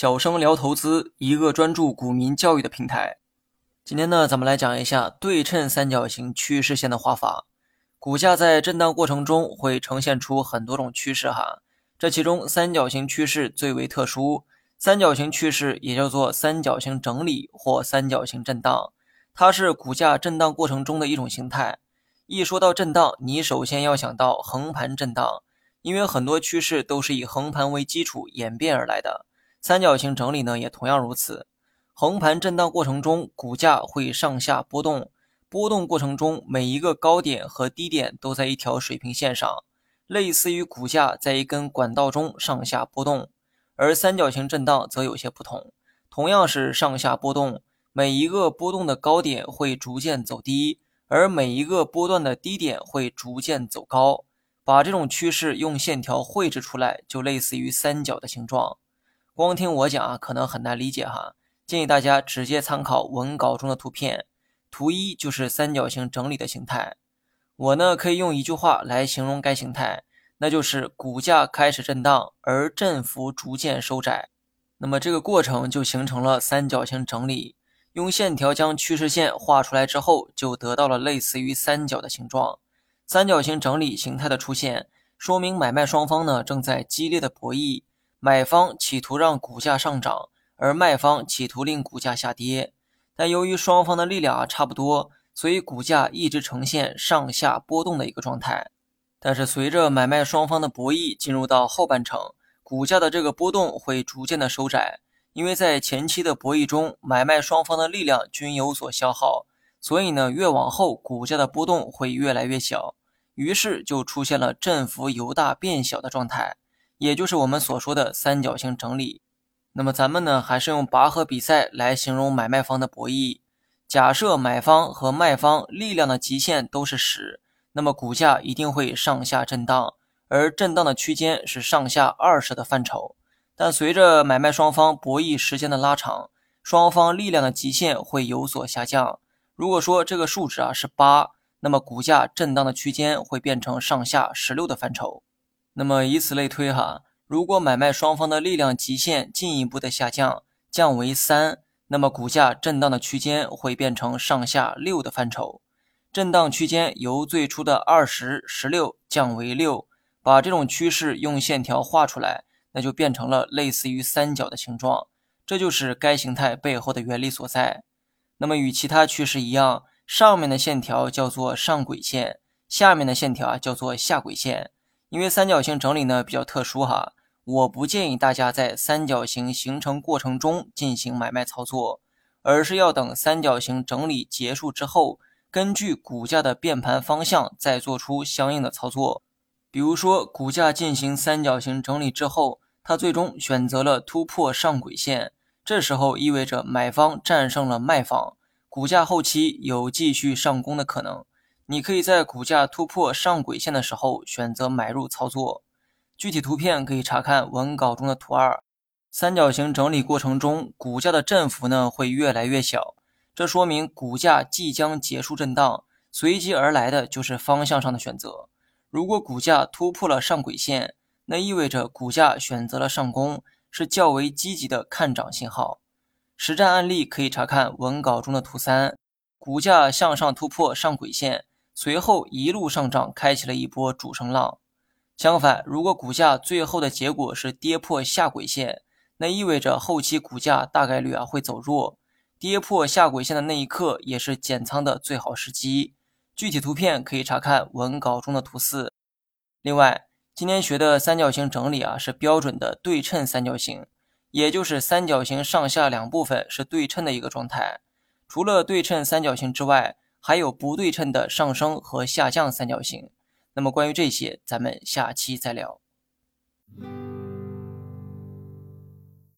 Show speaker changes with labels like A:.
A: 小生聊投资，一个专注股民教育的平台。今天呢，咱们来讲一下对称三角形趋势线的画法。股价在震荡过程中会呈现出很多种趋势哈，这其中三角形趋势最为特殊。三角形趋势也叫做三角形整理或三角形震荡，它是股价震荡过程中的一种形态。一说到震荡，你首先要想到横盘震荡，因为很多趋势都是以横盘为基础演变而来的。三角形整理呢，也同样如此。横盘震荡过程中，股价会上下波动，波动过程中每一个高点和低点都在一条水平线上，类似于股价在一根管道中上下波动。而三角形震荡则有些不同，同样是上下波动，每一个波动的高点会逐渐走低，而每一个波段的低点会逐渐走高。把这种趋势用线条绘制出来，就类似于三角的形状。光听我讲啊，可能很难理解哈。建议大家直接参考文稿中的图片，图一就是三角形整理的形态。我呢可以用一句话来形容该形态，那就是股价开始震荡，而振幅逐渐收窄。那么这个过程就形成了三角形整理。用线条将趋势线画出来之后，就得到了类似于三角的形状。三角形整理形态的出现，说明买卖双方呢正在激烈的博弈。买方企图让股价上涨，而卖方企图令股价下跌。但由于双方的力量啊差不多，所以股价一直呈现上下波动的一个状态。但是随着买卖双方的博弈进入到后半程，股价的这个波动会逐渐的收窄。因为在前期的博弈中，买卖双方的力量均有所消耗，所以呢，越往后股价的波动会越来越小。于是就出现了振幅由大变小的状态。也就是我们所说的三角形整理。那么咱们呢，还是用拔河比赛来形容买卖方的博弈。假设买方和卖方力量的极限都是十，那么股价一定会上下震荡，而震荡的区间是上下二十的范畴。但随着买卖双方博弈时间的拉长，双方力量的极限会有所下降。如果说这个数值啊是八，那么股价震荡的区间会变成上下十六的范畴。那么以此类推哈，如果买卖双方的力量极限进一步的下降，降为三，那么股价震荡的区间会变成上下六的范畴，震荡区间由最初的二十、十六降为六，把这种趋势用线条画出来，那就变成了类似于三角的形状，这就是该形态背后的原理所在。那么与其他趋势一样，上面的线条叫做上轨线，下面的线条啊叫做下轨线。因为三角形整理呢比较特殊哈，我不建议大家在三角形形成过程中进行买卖操作，而是要等三角形整理结束之后，根据股价的变盘方向再做出相应的操作。比如说，股价进行三角形整理之后，它最终选择了突破上轨线，这时候意味着买方战胜了卖方，股价后期有继续上攻的可能。你可以在股价突破上轨线的时候选择买入操作。具体图片可以查看文稿中的图二。三角形整理过程中，股价的振幅呢会越来越小，这说明股价即将结束震荡。随即而来的就是方向上的选择。如果股价突破了上轨线，那意味着股价选择了上攻，是较为积极的看涨信号。实战案例可以查看文稿中的图三。股价向上突破上轨线。随后一路上涨，开启了一波主升浪。相反，如果股价最后的结果是跌破下轨线，那意味着后期股价大概率啊会走弱。跌破下轨线的那一刻，也是减仓的最好时机。具体图片可以查看文稿中的图四。另外，今天学的三角形整理啊是标准的对称三角形，也就是三角形上下两部分是对称的一个状态。除了对称三角形之外，还有不对称的上升和下降三角形，那么关于这些，咱们下期再聊。